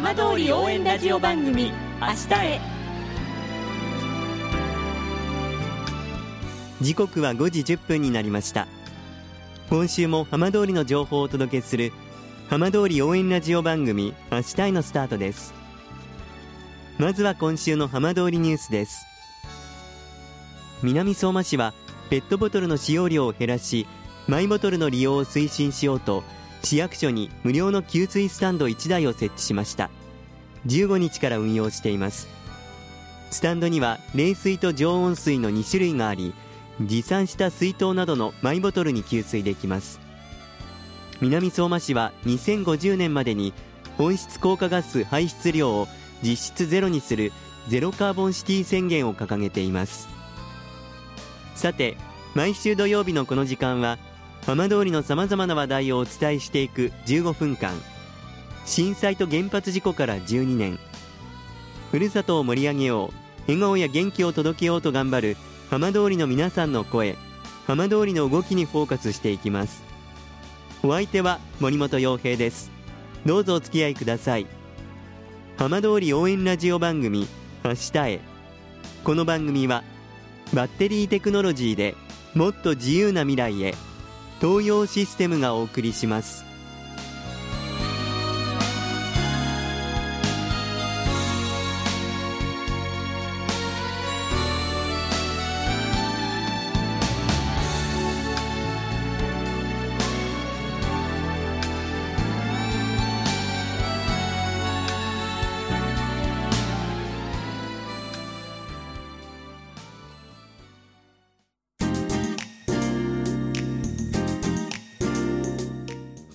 浜通り応援ラジオ番組明日へ。時刻は5時1分になりました。今週も浜通りの情報をお届けする浜通り応援ラジオ番組明日へのスタートです。まずは今週の浜通りニュースです。南相馬市はペットボトルの使用量を減らしマイボトルの利用を推進しようと市役所に無料の給水スタンド1台を設置しました。15日から運用しています。スタンドには冷水と常温水の2種類があり持参した水筒などのマイボトルに給水できます。南相馬市は2050年までに温室効果ガス排出量を実質ゼロにするゼロカーボンシティ宣言を掲げています。さて毎週土曜日のこの時間は浜通りのさまざまな話題をお伝えしていく15分間。震災と原発事故から12年。ふるさとを盛り上げよう。笑顔や元気を届けようと頑張る浜通りの皆さんの声。浜通りの動きにフォーカスしていきます。お相手は森本洋平です。どうぞお付き合いください。浜通り応援ラジオ番組明日へ。この番組はバッテリーテクノロジーでもっと自由な未来へ。東洋システムがお送りします。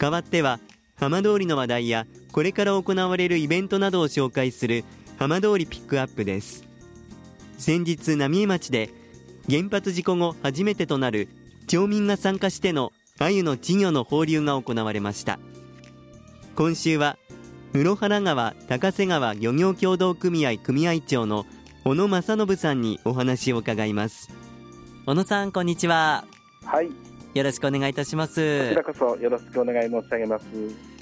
代わっては浜通りの話題やこれから行われるイベントなどを紹介する浜通りピックアップです。先日浪江町で原発事故後初めてとなる町民が参加しての鮎の稚魚の放流が行われました。今週は室原川高瀬川漁業協同組合組合長の小野正信さんにお話を伺います。小野さんこんにちは。はい。よろしくお願いいたします。こちらこそよろしくお願い申し上げます。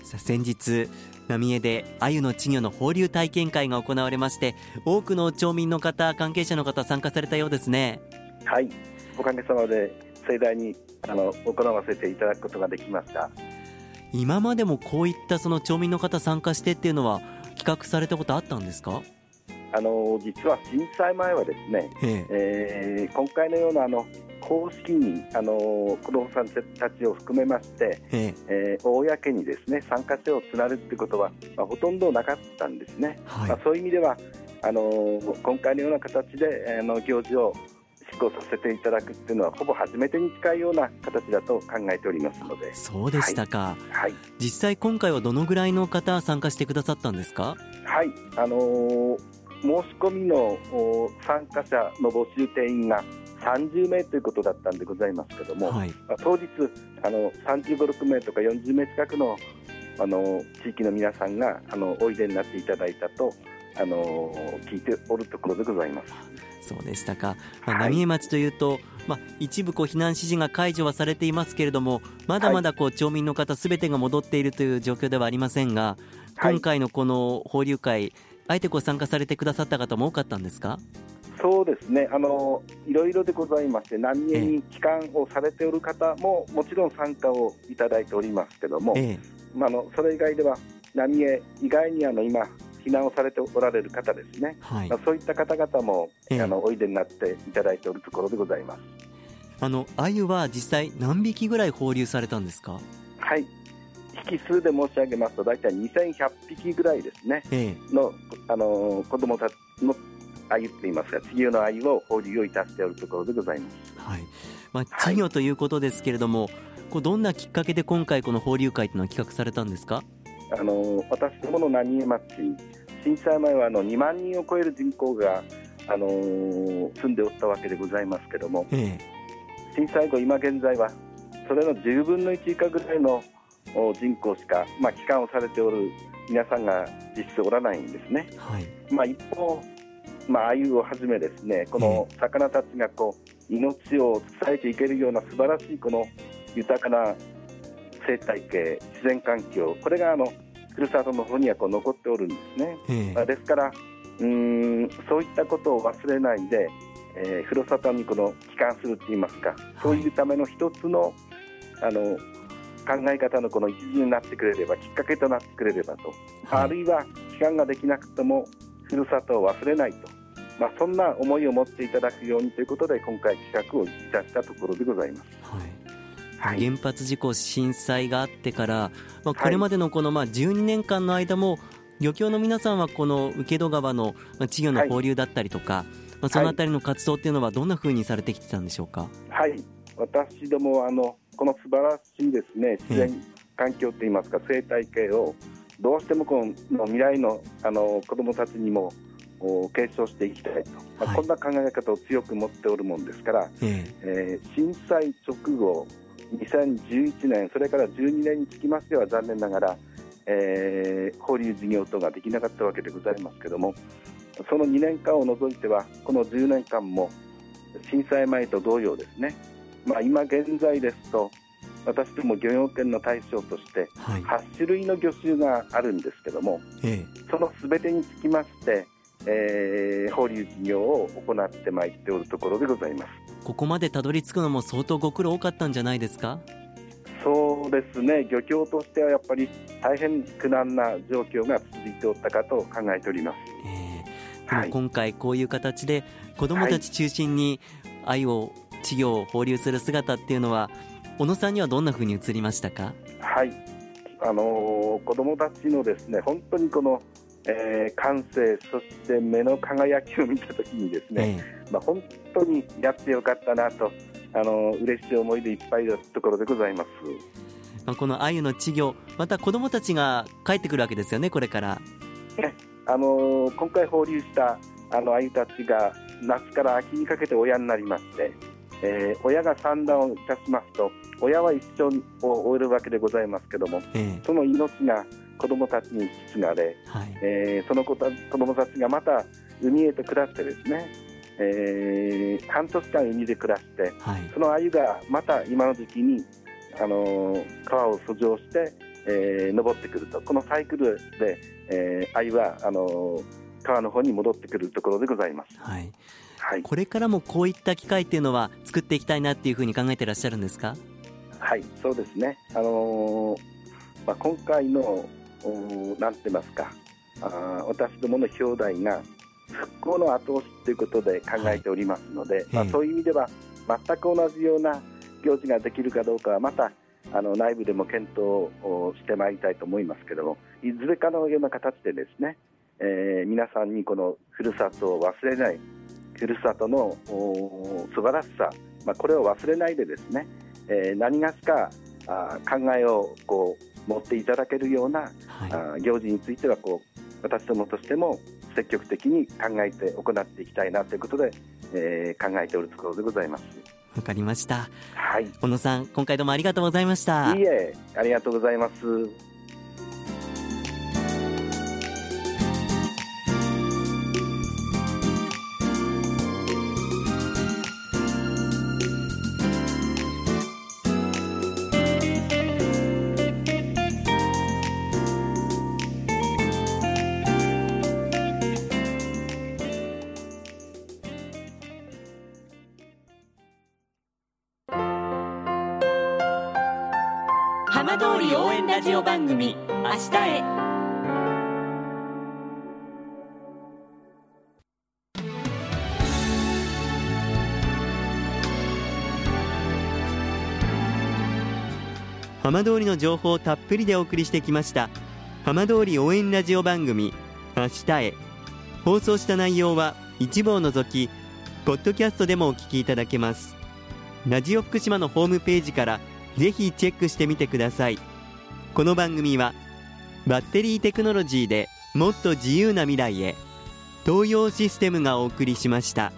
さあ先日浪江で鮎の稚魚の放流体験会が行われまして多くの町民の方関係者の方参加されたようですね。はい。おかげさまで盛大にあの行わせていただくことができました。今までもこういったその町民の方参加してっていうのは企画されたことあったんですか？あの実は震災前はですね、え。えー今回のようなあの公式にあの子どもさんたちを含めまして、ええ。えー公にですね参加者をつなるってことは、まあ、ほとんどなかったんですね、はい。まあ、そういう意味ではあの今回のような形であの行事を執行させていただくっていうのはほぼ初めてに近いような形だと考えておりますので、そうでしたか、はい、実際今回はどのぐらいの方参加してくださったんですか？はい、あのー申し込みのお参加者の募集定員が30名ということだったんでございますけども、はい。まあ当日あの35、6名とか40名近くのあの地域の皆さんがあのおいでになっていただいたとあの聞いておるところでございます。そうでしたか、まあ、はい。浪江町というと、まあ、一部こう避難指示が解除はされていますけれどもまだまだこう町民の方すべてが戻っているという状況ではありませんが、はい。今回のこの放流会あえてこう参加されてくださった方も多かったんですか？そうですね。あのいろいろでございまして何名に帰還をされておる方ももちろん参加をいただいておりますけども、えまあ、あのそれ以外では浪江以外にあの今避難をされておられる方ですね、はい。まあ、そういった方々も、ええ。あのおいでになっていただいておるところでございます。あの鮎は実際何匹ぐらい放流されたんですか？はい。引数で申し上げますと大体2100匹ぐらいですね。ええ。の、あの子供たちの鮎といいますか稚魚の鮎を放流をいたしておるところでございます。はいまあ、稚魚ということですけれども、こうどんなきっかけで今回この放流会というのは企画されたんですか？あの私どもの浪江町震災前はあの2万人を超える人口が、あの住んでおったわけでございますけどもえ震災後今現在はそれの10分の1以下ぐらいのお人口しか、まあ、帰還をされておる皆さんが実質おらないんですね。えはいまあ、一方、まあ、鮎をはじめですねこの魚たちがこう命を伝えていけるような素晴らしいこの豊かな生態系自然環境これがあのふるさとの方にはこう残っておるんですね。ですからうーんそういったことを忘れないで、えーふるさとにこの帰還するといいますか、そういうための一つのあの考え方のこの一時になってくれればきっかけとなってくれればと、はい。あるいは帰還ができなくてもふるさとを忘れないと、まあ、そんな思いを持っていただくようにということで今回企画をいたしたところでございます。はい。はい、原発事故震災があってから、まあ、はい。これまでのこのまあ12年間の間も漁協の皆さんはこの請戸川のまあ稚魚の放流だったりとか、まあ、そのあたりの活動っていうのはどんなふうにされてきてたんでしょうか？はい、私どもはあのこの素晴らしいですね自然環境といいますか生態系をどうしてもこの未来のあの子どもたちにもお継承していきたいと、まあはい。こんな考え方を強く持っておるもんですから、ええ。ー震災直後2011年それから12年につきましては残念ながら、えー放流事業等ができなかったわけでございますけどもその2年間を除いてはこの10年間も震災前と同様ですね、まあ、今現在ですと私ども漁業権の対象としてえはい。8種類の魚種があるんですけどもえそのすべてにつきまして、えー放流事業を行ってまいっておるところでございます。えここまでたどり着くのも相当ご苦労多かったんじゃないですか？そうですね漁協としてはやっぱり大変苦難な状況が続いておったかと考えております。ええでもはい今回こういう形で子どもたち中心に愛を稚魚を放流する姿っていうのは小野さんにはどんなふうに映りましたか？はい、あのー子どもたちのですね本当にこの、えー感性そして目の輝きを見たときにですね、ええまあ、本当にやってよかったなと、あのー嬉しい思いでいっぱいだったところでございます。まあ、この鮎の稚魚また子どもたちが帰ってくるわけですよねこれから。あのー今回放流したあの鮎たちが夏から秋にかけて親になりまして、えー親が産卵をいたしますと親は一生を終えるわけでございますけどもええその命が子どもたちに引き継がれ、はいえーその子た子どもたちがまた海へと下ってですね、えー半年間海で暮らしてはいその鮎がまた今の時期に、あのー川を遡上して、えー登ってくるとこのサイクルで、えー鮎はあのー川の方に戻ってくるところでございます。はい、はい、これからもこういった機会っていうのは作っていきたいなっていうふうに考えてらっしゃるんですか？はい、そうですね。あのーまあ、今回のなんて言いますか、あー私どもの表題が復興の後押しということで考えておりますので、まあ、ええそういう意味では全く同じような行事ができるかどうかはまたあの内部でも検討をしてまいりたいと思いますけどもいずれかのような形でですね、えー皆さんにこのふるさとを忘れないふるさとの素晴らしさ、まあ、これを忘れないでですね、えー何がしかあー考えをこう持っていただけるようなはい行事についてはこう私どもとしても積極的に考えて行っていきたいなということで、えー考えておるところでございます。わかりましたはい、い小野さん今回どうもありがとうございましたいえ、ありがとうございます。通り応援ラジオ番組「明日へ」浜通りの情報をたっぷりでお送りしてきました浜通り応援ラジオ番組明日へ。放送した内容は一部を除きポッドキャストでもお聞きいただけます。ラジオ福島のホームページからぜひチェックしてみてください。この番組はバッテリーテクノロジーでもっと自由な未来へ東洋システムがお送りしました。